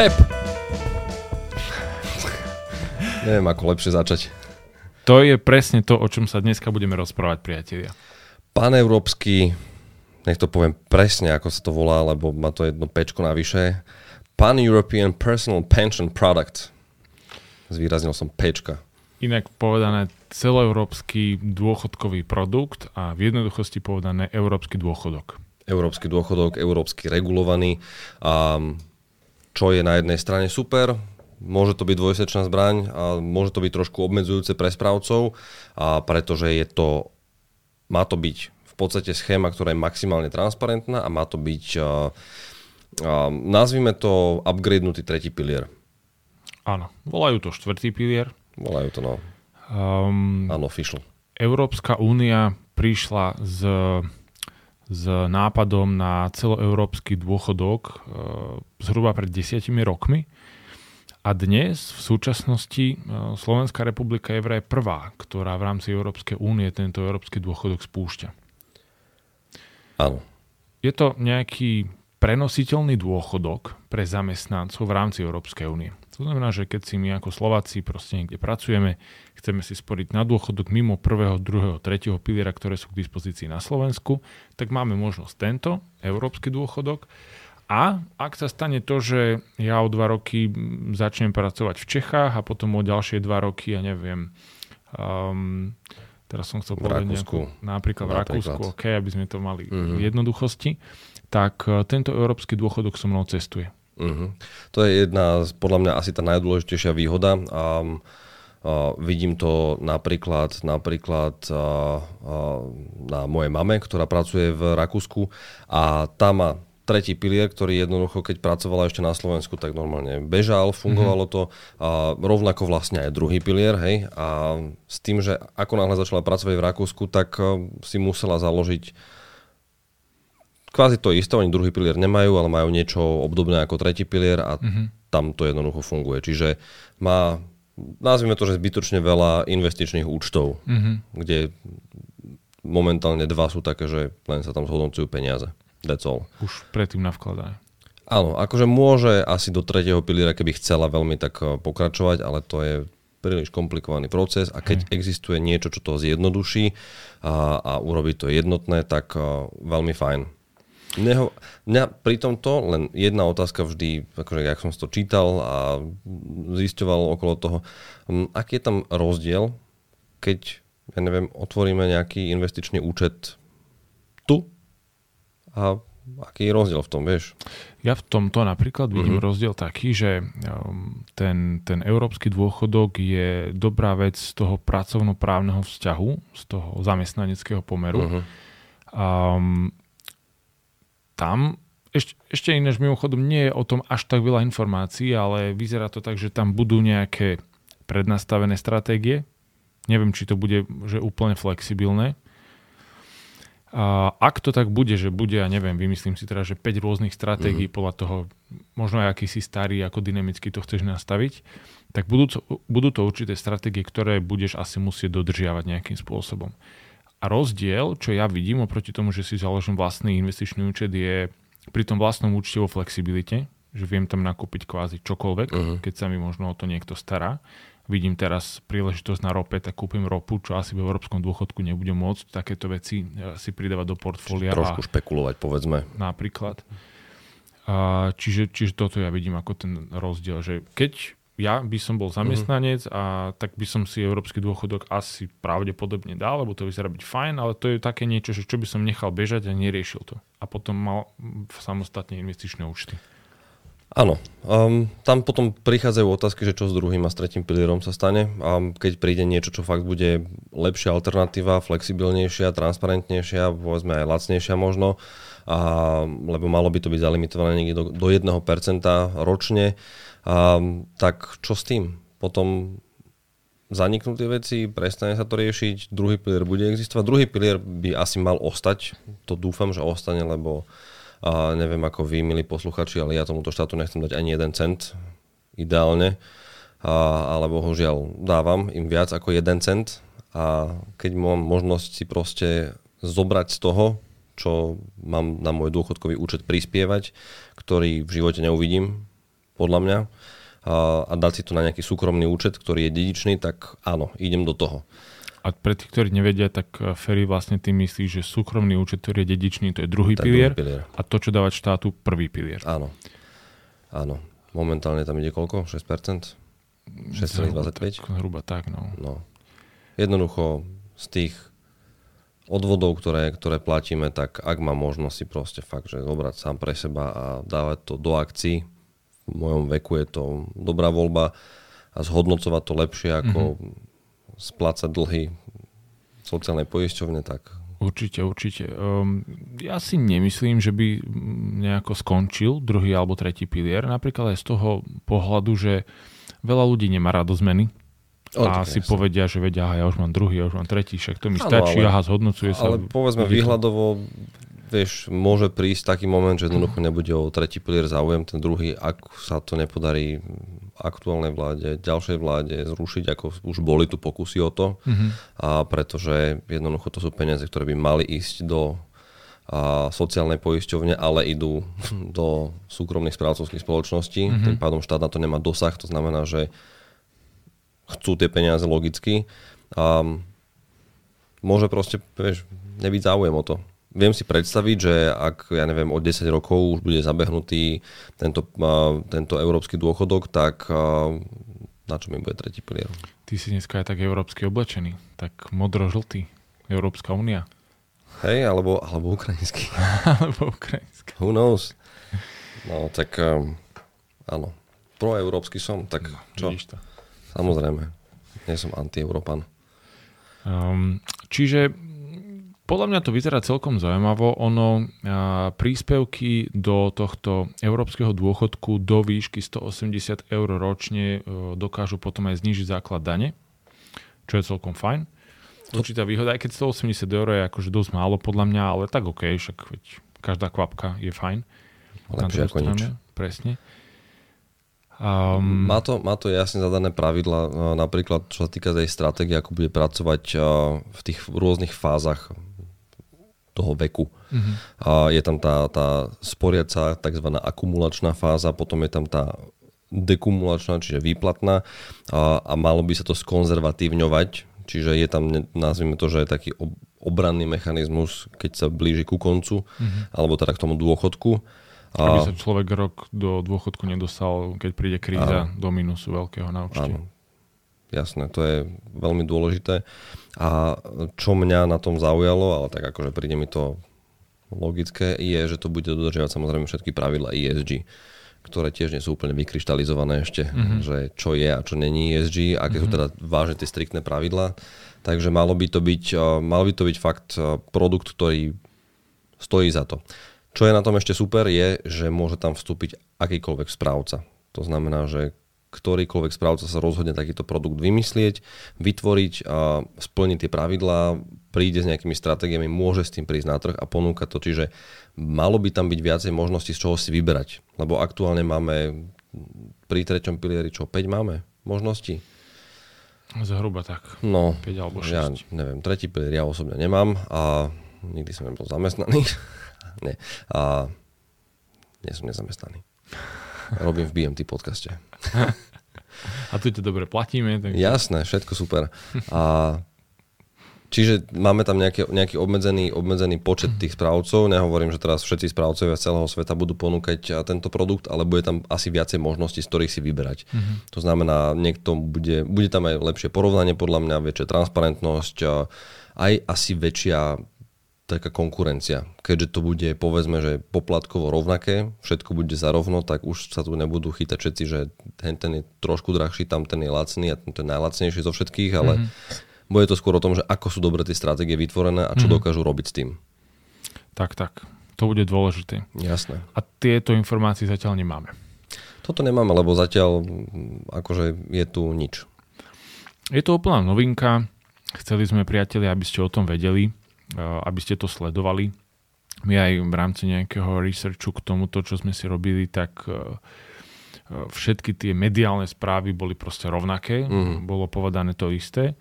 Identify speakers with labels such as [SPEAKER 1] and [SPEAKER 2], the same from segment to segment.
[SPEAKER 1] Pep! Neviem, ako lepšie začať.
[SPEAKER 2] To je presne to, o čom sa dneska budeme rozprávať, priatelia.
[SPEAKER 1] Paneurópsky, nech to poviem presne, ako sa to volá, lebo má to jedno pečko navyše. Pan-European Personal Pension Product. Zvýraznil som pečka.
[SPEAKER 2] Inak povedané celoeurópsky dôchodkový produkt a v jednoduchosti povedané európsky dôchodok.
[SPEAKER 1] Európsky dôchodok, európsky regulovaný. A čo je na jednej strane super, môže to byť dvojsečná zbraň a môže to byť trošku obmedzujúce pre správcov, a pretože je to, má to byť v podstate schéma, ktorá je maximálne transparentná a má to byť, a, a, nazvime to upgradenutý tretí pilier.
[SPEAKER 2] Áno, volajú to štvrtý pilier,
[SPEAKER 1] Volajú to, no.
[SPEAKER 2] Um,
[SPEAKER 1] Unofficial.
[SPEAKER 2] Európska únia prišla s, s nápadom na celoeurópsky dôchodok uh, zhruba pred desiatimi rokmi. A dnes v súčasnosti uh, Slovenská republika je vraj prvá, ktorá v rámci Európskej únie tento európsky dôchodok spúšťa.
[SPEAKER 1] Áno.
[SPEAKER 2] Je to nejaký prenositeľný dôchodok pre zamestnancov v rámci Európskej únie. To znamená, že keď si my ako Slováci proste niekde pracujeme, chceme si sporiť na dôchodok mimo prvého, druhého, tretieho piliera, ktoré sú k dispozícii na Slovensku, tak máme možnosť tento európsky dôchodok. A ak sa stane to, že ja o dva roky začnem pracovať v Čechách a potom o ďalšie dva roky, ja neviem, um, teraz som chcel povedať nejakú, napríklad v. Rakúsku, OK, aby sme to mali
[SPEAKER 1] Mhm.
[SPEAKER 2] v jednoduchosti, tak uh, tento európsky dôchodok so mnou cestuje.
[SPEAKER 1] Uh-huh. To je jedna, podľa mňa asi tá najdôležitejšia výhoda. A, a vidím to napríklad, napríklad a, a, na mojej mame, ktorá pracuje v Rakúsku a tá má tretí pilier, ktorý jednoducho, keď pracovala ešte na Slovensku, tak normálne bežal, fungovalo to. A rovnako vlastne aj druhý pilier, hej. A s tým, že ako náhle začala pracovať v Rakúsku, tak a, si musela založiť kvázi to isté, oni druhý pilier nemajú, ale majú niečo obdobné ako tretí pilier a
[SPEAKER 2] Mhm.
[SPEAKER 1] tam to jednoducho funguje. Čiže má, nazvime to, že zbytočne veľa investičných účtov,
[SPEAKER 2] Mhm.
[SPEAKER 1] kde momentálne dva sú také, že len sa tam zhodnocujú peniaze. That's all.
[SPEAKER 2] Už predtým navkladajú.
[SPEAKER 1] Áno, akože môže asi do tretieho piliera, keby chcela veľmi tak eh, pokračovať, ale to je príliš komplikovaný proces a keď existuje niečo, čo to zjednoduší a, a urobí to jednotné, tak uh, veľmi fajn. Neho, mňa pri tomto len jedna otázka vždy, akože jak som to čítal a zisťoval okolo toho, hm, aký je tam rozdiel, keď, ja neviem, otvoríme nejaký investičný účet tu a aký je rozdiel v tom, vieš?
[SPEAKER 2] Ja v tomto napríklad vidím
[SPEAKER 1] Mhm.
[SPEAKER 2] rozdiel taký, že um, ten, ten európsky dôchodok je dobrá vec z toho pracovnoprávneho vzťahu, z toho zamestnaneckého pomeru.
[SPEAKER 1] Mhm.
[SPEAKER 2] Um, tam ešte, ešte inéž mimochodom nie je o tom až tak veľa informácií, ale vyzerá to tak, že tam budú nejaké prednastavené stratégie. Neviem, či to bude že úplne flexibilné. A ak to tak bude, že bude, ja neviem, vymyslím si teda, že 5 rôznych stratégií mm. podľa toho, možno aj aký si starý, ako dynamicky to chceš nastaviť, tak budú to, budú to určité stratégie, ktoré budeš asi musieť dodržiavať nejakým spôsobom. A rozdiel, čo ja vidím oproti tomu, že si založím vlastný investičný účet, je pri tom vlastnom účte vo flexibilite, že viem tam nakúpiť kvázi čokoľvek,
[SPEAKER 1] Mhm.
[SPEAKER 2] keď sa mi možno o to niekto stará. Vidím teraz príležitosť na rope, tak kúpim ropu, čo asi v európskom dôchodku nebudem môcť takéto veci e, si pridávať do portfólia.
[SPEAKER 1] Trošku
[SPEAKER 2] a
[SPEAKER 1] špekulovať, povedzme.
[SPEAKER 2] napríklad. A čiže, čiže toto ja vidím ako ten rozdiel, že keď ja by som bol zamestnanec a tak by som si európsky dôchodok asi pravdepodobne dal, lebo to vyzerá byť fajn, ale to je také niečo, že čo by som nechal bežať a neriešil to. A potom mal samostatne investičné účty.
[SPEAKER 1] Áno, um, tam potom prichádzajú otázky, že čo s druhým a s tretím pilierom sa stane. A keď príde niečo, čo fakt bude lepšia alternatíva, flexibilnejšia, transparentnejšia, povedzme aj lacnejšia možno, a, lebo malo by to byť zalimitované niekde do, do 1% ročne, a, tak čo s tým? Potom zaniknú tie veci, prestane sa to riešiť, druhý pilier bude existovať. Druhý pilier by asi mal ostať, to dúfam, že ostane, lebo a neviem ako vy, milí posluchači, ale ja tomuto štátu nechcem dať ani jeden cent, ideálne, a, ale bohužiaľ dávam im viac ako jeden cent a keď mám možnosť si proste zobrať z toho, čo mám na môj dôchodkový účet prispievať, ktorý v živote neuvidím, podľa mňa, a, a dať si to na nejaký súkromný účet, ktorý je dedičný, tak áno, idem do toho.
[SPEAKER 2] A pre tých, ktorí nevedia, tak eh, Ferry vlastne tým myslí, že súkromný účet, ktorý je dedičný, to je druhý,
[SPEAKER 1] Tak
[SPEAKER 2] pilier,
[SPEAKER 1] druhý pilier.
[SPEAKER 2] a to, čo dávať štátu, prvý pilier.
[SPEAKER 1] Áno. Áno. Momentálne tam ide koľko? 6%? 6,25?
[SPEAKER 2] Tak, Hruba tak, no.
[SPEAKER 1] No. Jednoducho z tých odvodov, ktoré, ktoré platíme, tak ak mám možnosť si proste fakt, že zobrať sám pre seba a dávať to do akcií, v mojom veku je to dobrá voľba a zhodnocovať to lepšie ako mm-hmm. Splácať dlhy sociálnej poisťovne, tak
[SPEAKER 2] Určite, určite. Um, ja si nemyslím, že by nejako skončil druhý alebo tretí pilier. Napríklad aj z toho pohľadu, že veľa ľudí nemá rado zmeny.
[SPEAKER 1] O,
[SPEAKER 2] a si
[SPEAKER 1] jasne.
[SPEAKER 2] povedia, že vedia, aha, ja už mám druhý, ja už mám tretí, však to mi
[SPEAKER 1] Áno,
[SPEAKER 2] stačí,
[SPEAKER 1] ale-
[SPEAKER 2] aha, zhodnocuje sa.
[SPEAKER 1] Ale povedzme výhľadovo, vieš, môže prísť taký moment, že jednoducho nebude o tretí pilier záujem, ten druhý, ak sa to nepodarí aktuálnej vláde, ďalšej vláde zrušiť, ako už boli tu pokusy o to,
[SPEAKER 2] Mhm.
[SPEAKER 1] a pretože jednoducho to sú peniaze, ktoré by mali ísť do a sociálnej poisťovne, ale idú do súkromných správcovských spoločností. Mm-hmm. Tým pádom štát na to nemá dosah, to znamená, že chcú tie peniaze logicky a môže proste, vieš, nebyť záujem o to. Viem si predstaviť, že ak, ja neviem, o 10 rokov už bude zabehnutý tento, tento európsky dôchodok, tak na čo mi bude tretí pilier?
[SPEAKER 2] Ty si dneska aj tak európsky oblečený, tak modro-žltý. Európska únia.
[SPEAKER 1] Hej, alebo, alebo ukrajinský.
[SPEAKER 2] Alebo ukrajinská.
[SPEAKER 1] Who knows? No, tak um, áno. Proeurópsky som, tak čo?
[SPEAKER 2] Vidíš to.
[SPEAKER 1] Samozrejme. Nie som anti-Európan.
[SPEAKER 2] Um, čiže podľa mňa to vyzerá celkom zaujímavo. Ono príspevky do tohto európskeho dôchodku do výšky 180 eur ročne e, dokážu potom aj znížiť základ dane, čo je celkom fajn. Určitá výhoda, aj keď 180 eur je akože dosť málo podľa mňa, ale tak OK, však veď každá kvapka je fajn.
[SPEAKER 1] Lepšie ako nič.
[SPEAKER 2] Presne. Um,
[SPEAKER 1] Má to, má to jasne zadané pravidla, uh, napríklad čo sa týka tej stratégie, ako bude pracovať uh, v tých rôznych fázach toho veku.
[SPEAKER 2] Mhm.
[SPEAKER 1] A je tam tá, tá sporiaca tzv. akumulačná fáza, potom je tam tá dekumulačná, čiže výplatná a, a malo by sa to skonzervatívňovať, čiže je tam, nazvime to, že je taký ob- obranný mechanizmus, keď sa blíži ku koncu, alebo teda k tomu dôchodku.
[SPEAKER 2] aby sa človek rok do dôchodku nedostal, keď príde kríza do minusu veľkého na účte.
[SPEAKER 1] áno, jasné, to je veľmi dôležité. A čo mňa na tom zaujalo, ale tak akože príde mi to logické, je, že to bude dodržiavať samozrejme všetky pravidla ESG ktoré tiež nie sú úplne vykryštalizované ešte, mm-hmm. že čo je a čo není ESG, aké mm-hmm. sú teda vážne tie striktné pravidlá. Takže malo by to byť, uh, mal by to byť fakt uh, produkt, ktorý stojí za to. Čo je na tom ešte super je, že môže tam vstúpiť akýkoľvek správca. To znamená, že ktorýkoľvek správca sa rozhodne takýto produkt vymyslieť, vytvoriť a splniť tie pravidlá, príde s nejakými stratégiami, môže s tým prísť na trh a ponúka to. Čiže malo by tam byť viacej možností, z čoho si vyberať. Lebo aktuálne máme pri treťom pilieri čo, 5 máme možností?
[SPEAKER 2] Zhruba tak.
[SPEAKER 1] No,
[SPEAKER 2] 5 alebo 6.
[SPEAKER 1] ja neviem, tretí pilier ja osobne nemám a nikdy som nebol zamestnaný. Nie. A nie som nezamestnaný. Robím v BMT podcaste.
[SPEAKER 2] A tu ťa dobre platíme. Tak...
[SPEAKER 1] Jasné, všetko super. A čiže máme tam nejaký, nejaký obmedzený, obmedzený počet tých správcov. Nehovorím, že teraz všetci správcovia z celého sveta budú ponúkať tento produkt, ale bude tam asi viacej možností, z ktorých si vyberať. Mm-hmm. To znamená, niekto bude, bude tam aj lepšie porovnanie, podľa mňa, väčšia transparentnosť, aj asi väčšia taká konkurencia. Keďže to bude, povedzme, že poplatkovo rovnaké, všetko bude za rovno, tak už sa tu nebudú chytať všetci, že ten, ten je trošku drahší, tam ten je lacný a ten je najlacnejší zo všetkých, ale mm-hmm. bude to skôr o tom, že ako sú dobre tie stratégie vytvorené a čo mm-hmm. dokážu robiť s tým.
[SPEAKER 2] Tak, tak. To bude dôležité.
[SPEAKER 1] Jasné.
[SPEAKER 2] A tieto informácie zatiaľ nemáme.
[SPEAKER 1] Toto nemáme, lebo zatiaľ akože je tu nič.
[SPEAKER 2] Je to úplná novinka. Chceli sme, priatelia, aby ste o tom vedeli, aby ste to sledovali. My aj v rámci nejakého researchu k tomuto, čo sme si robili, tak uh, uh, všetky tie mediálne správy boli proste rovnaké.
[SPEAKER 1] Mhm.
[SPEAKER 2] Bolo povedané to isté.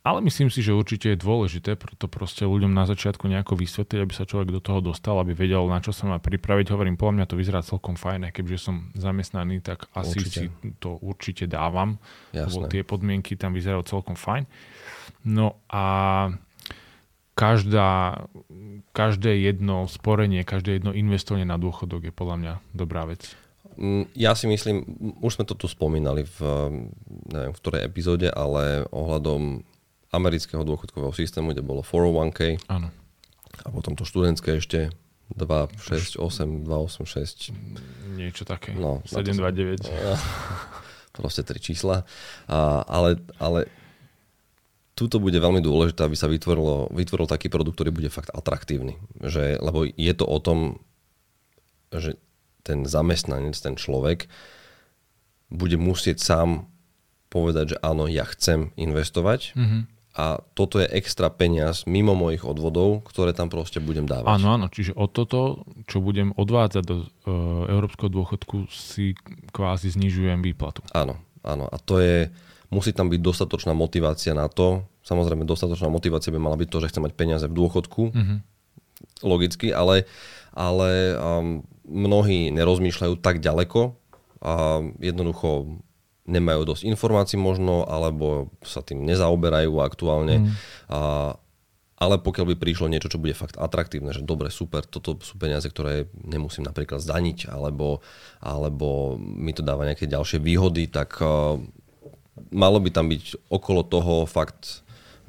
[SPEAKER 2] ale myslím si, že určite je dôležité preto proste ľuďom na začiatku nejako vysvetliť, aby sa človek do toho dostal, aby vedel, na čo sa má pripraviť. Hovorím, podľa mňa to vyzerá celkom fajn, keďže som zamestnaný, tak asi určite. si to určite dávam, Jasné. lebo tie podmienky tam vyzerajú celkom fajn. No a každá, každé jedno sporenie, každé jedno investovanie na dôchodok je podľa mňa dobrá vec.
[SPEAKER 1] Mm, ja si myslím, už sme to tu spomínali v, neviem, v ktorej epizóde, ale ohľadom amerického dôchodkového systému, kde bolo 401k.
[SPEAKER 2] Áno.
[SPEAKER 1] A potom to študentské ešte 2, 6, 8, 2, 8, 6.
[SPEAKER 2] Niečo také. No, 7, 2, 9.
[SPEAKER 1] Proste tri čísla. A, ale, ale tuto bude veľmi dôležité, aby sa vytvorilo, vytvoril taký produkt, ktorý bude fakt atraktívny. Že, lebo je to o tom, že ten zamestnanec, ten človek bude musieť sám povedať, že áno, ja chcem investovať mm-hmm a toto je extra peniaz mimo mojich odvodov, ktoré tam proste budem dávať.
[SPEAKER 2] Áno, áno, čiže o toto, čo budem odvádzať do e, európskeho dôchodku, si kvázi znižujem výplatu.
[SPEAKER 1] Áno, áno. A to je, musí tam byť dostatočná motivácia na to. Samozrejme, dostatočná motivácia by mala byť to, že chcem mať peniaze v dôchodku. Mm-hmm. Logicky, ale, ale um, mnohí nerozmýšľajú tak ďaleko a jednoducho nemajú dosť informácií možno, alebo sa tým nezaoberajú aktuálne. Mm. A, ale pokiaľ by prišlo niečo, čo bude fakt atraktívne, že dobre, super, toto sú peniaze, ktoré nemusím napríklad zdaniť, alebo, alebo mi to dáva nejaké ďalšie výhody, tak uh, malo by tam byť okolo toho fakt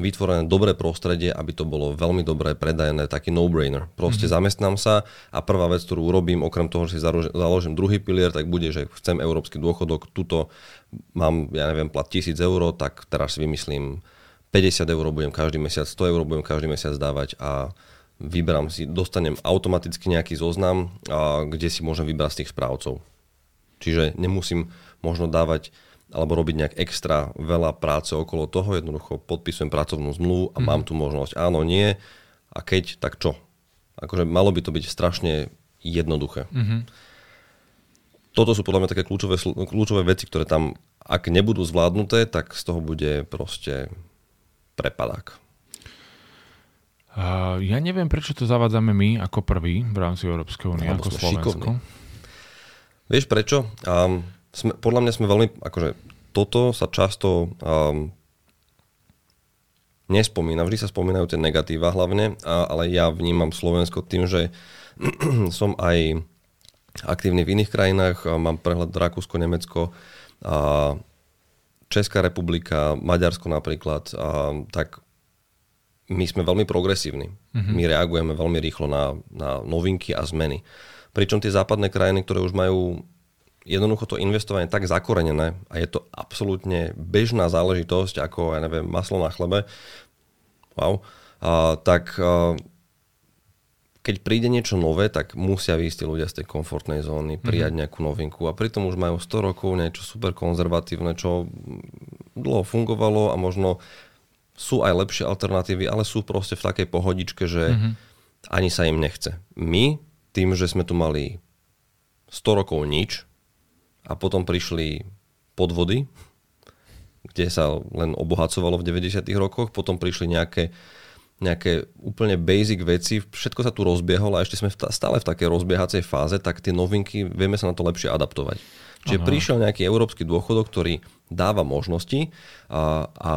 [SPEAKER 1] vytvorené dobré prostredie, aby to bolo veľmi dobré, predajné, taký no-brainer. Proste mm-hmm. zamestnám sa a prvá vec, ktorú urobím, okrem toho, že si založím druhý pilier, tak bude, že chcem európsky dôchodok, tuto mám, ja neviem, plat 1000 eur, tak teraz si vymyslím 50 eur budem každý mesiac, 100 eur budem každý mesiac dávať a vyberám si, dostanem automaticky nejaký zoznam, a, kde si môžem vybrať z tých správcov. Čiže nemusím možno dávať alebo robiť nejak extra veľa práce okolo toho, jednoducho podpisujem pracovnú zmluvu a mm-hmm. mám tu možnosť áno, nie a keď, tak čo. Akože malo by to byť strašne jednoduché. Mm-hmm. Toto sú podľa mňa také kľúčové, kľúčové veci, ktoré tam, ak nebudú zvládnuté, tak z toho bude proste prepadák.
[SPEAKER 2] Uh, ja neviem, prečo to zavádzame my ako prvý v rámci Európskej únie, ako Slovensko. Šikovní.
[SPEAKER 1] Vieš prečo? Um, sme, podľa mňa sme veľmi, akože toto sa často um, nespomína, vždy sa spomínajú tie negatíva hlavne, a, ale ja vnímam Slovensko tým, že som aj aktívny v iných krajinách, mám prehľad Rakúsko, Nemecko, a Česká republika, Maďarsko napríklad, a, tak my sme veľmi progresívni. Mm-hmm. My reagujeme veľmi rýchlo na, na novinky a zmeny. Pričom tie západné krajiny, ktoré už majú jednoducho to investovanie tak zakorenené a je to absolútne bežná záležitosť ako, ja neviem, maslo na chlebe, wow, a, tak a, keď príde niečo nové, tak musia výjsť tí ľudia z tej komfortnej zóny, prijať mm-hmm. nejakú novinku a pritom už majú 100 rokov niečo super konzervatívne, čo dlho fungovalo a možno sú aj lepšie alternatívy, ale sú proste v takej pohodičke, že mm-hmm. ani sa im nechce. My, tým, že sme tu mali 100 rokov nič, a potom prišli podvody, kde sa len obohacovalo v 90. rokoch, potom prišli nejaké, nejaké úplne basic veci, všetko sa tu rozbiehalo a ešte sme stále v takej rozbiehacej fáze, tak tie novinky vieme sa na to lepšie adaptovať. Čiže Aha. prišiel nejaký európsky dôchodok, ktorý dáva možnosti a, a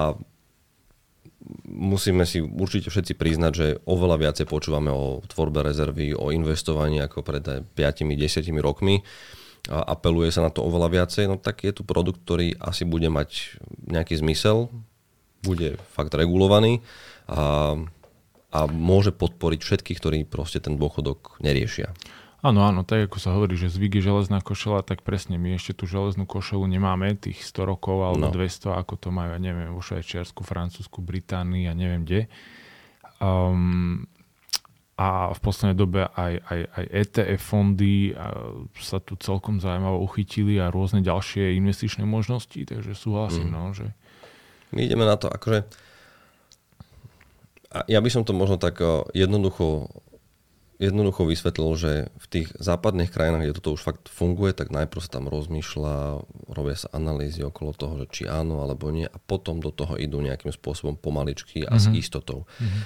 [SPEAKER 1] musíme si určite všetci priznať, že oveľa viacej počúvame o tvorbe rezervy, o investovaní ako pred 5-10 rokmi apeluje sa na to oveľa viacej, no tak je tu produkt, ktorý asi bude mať nejaký zmysel, bude fakt regulovaný a, a môže podporiť všetkých, ktorí proste ten dôchodok neriešia.
[SPEAKER 2] Áno, áno, tak ako sa hovorí, že zvyk je železná košela, tak presne my ešte tú železnú košelu nemáme, tých 100 rokov alebo no. 200, ako to majú, ja neviem, vo Švajčiarsku, Francúzsku, Británii a ja neviem kde. Um, a v poslednej dobe aj, aj, aj ETF fondy sa tu celkom zaujímavo uchytili a rôzne ďalšie investičné možnosti, takže súhlasím, mm. no, že...
[SPEAKER 1] My ideme na to, akože ja by som to možno tak jednoducho jednoducho vysvetlil, že v tých západných krajinách, kde toto už fakt funguje, tak najprv sa tam rozmýšľa, robia sa analýzy okolo toho, že či áno alebo nie a potom do toho idú nejakým spôsobom pomaličky a mm-hmm. s mhm. istotou. Mm-hmm.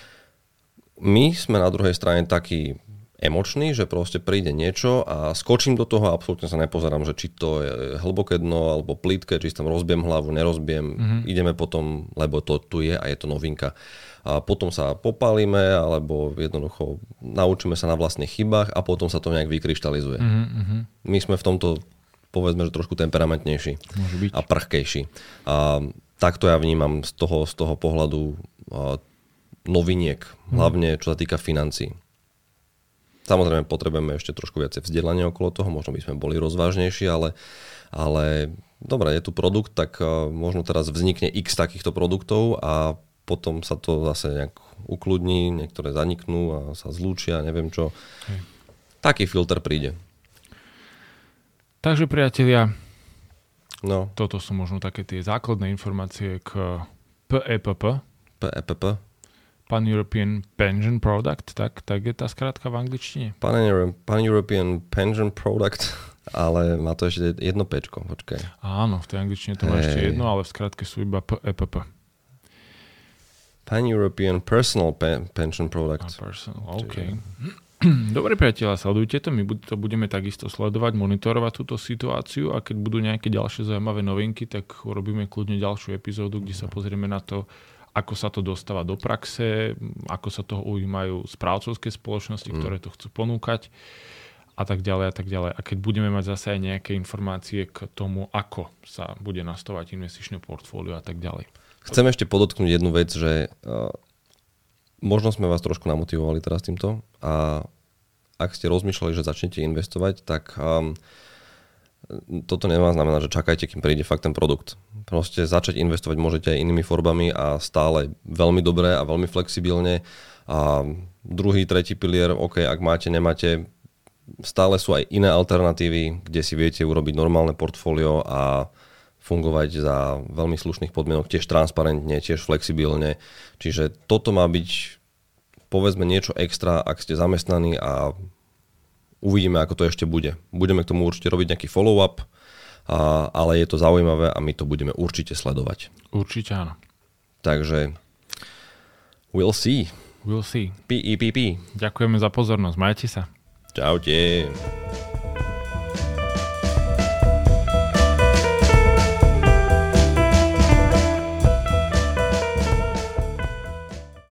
[SPEAKER 1] My sme na druhej strane takí emočný, že proste príde niečo a skočím do toho a absolútne sa nepozerám, že či to je hlboké dno alebo plítke, či tam rozbiem hlavu, nerozbiem, mm-hmm. ideme potom, lebo to tu je a je to novinka. A potom sa popálime alebo jednoducho naučíme sa na vlastných chybách a potom sa to nejak vykryštalizuje. Mm-hmm. My sme v tomto povedzme, že trošku temperamentnejší a prchkejší. A takto ja vnímam z toho, z toho pohľadu noviniek, hlavne čo sa týka financií. Samozrejme, potrebujeme ešte trošku viacej vzdelania okolo toho, možno by sme boli rozvážnejší, ale, ale dobre, je tu produkt, tak uh, možno teraz vznikne x takýchto produktov a potom sa to zase nejak ukludní, niektoré zaniknú a sa zlúčia, neviem čo. Hej. Taký filter príde.
[SPEAKER 2] Takže priatelia, no. toto sú možno také tie základné informácie k PEPP.
[SPEAKER 1] PEPP.
[SPEAKER 2] Pan-European Pension Product, tak, tak je tá skrátka v angličtine?
[SPEAKER 1] Pan-European Pension Product, ale má to ešte jedno pečko, počkaj.
[SPEAKER 2] Áno, v tej angličtine to má hey. ešte jedno, ale v skratke sú iba PEPP.
[SPEAKER 1] Pan-European Personal Pe- Pension Product.
[SPEAKER 2] A personal, OK. Dobre priateľa, sledujte to, my to budeme takisto sledovať, monitorovať túto situáciu a keď budú nejaké ďalšie zaujímavé novinky, tak urobíme kľudne ďalšiu epizódu, kde sa pozrieme na to, ako sa to dostáva do praxe, ako sa toho ujímajú správcovské spoločnosti, mm. ktoré to chcú ponúkať a tak ďalej a tak ďalej. A keď budeme mať zase aj nejaké informácie k tomu, ako sa bude nastavať investičné portfólio a tak ďalej.
[SPEAKER 1] Chcem ešte podotknúť jednu vec, že uh, možno sme vás trošku namotivovali teraz týmto a ak ste rozmýšľali, že začnete investovať, tak um, toto nemá znamená, že čakajte, kým príde fakt ten produkt. Proste začať investovať môžete aj inými formami a stále veľmi dobre a veľmi flexibilne. A druhý, tretí pilier, OK, ak máte, nemáte, stále sú aj iné alternatívy, kde si viete urobiť normálne portfólio a fungovať za veľmi slušných podmienok, tiež transparentne, tiež flexibilne. Čiže toto má byť povedzme niečo extra, ak ste zamestnaní a uvidíme, ako to ešte bude. Budeme k tomu určite robiť nejaký follow-up, a, ale je to zaujímavé a my to budeme určite sledovať.
[SPEAKER 2] Určite áno.
[SPEAKER 1] Takže we'll see.
[SPEAKER 2] We'll see.
[SPEAKER 1] P-E-P-P.
[SPEAKER 2] Ďakujeme za pozornosť. Majte sa.
[SPEAKER 1] Čaute.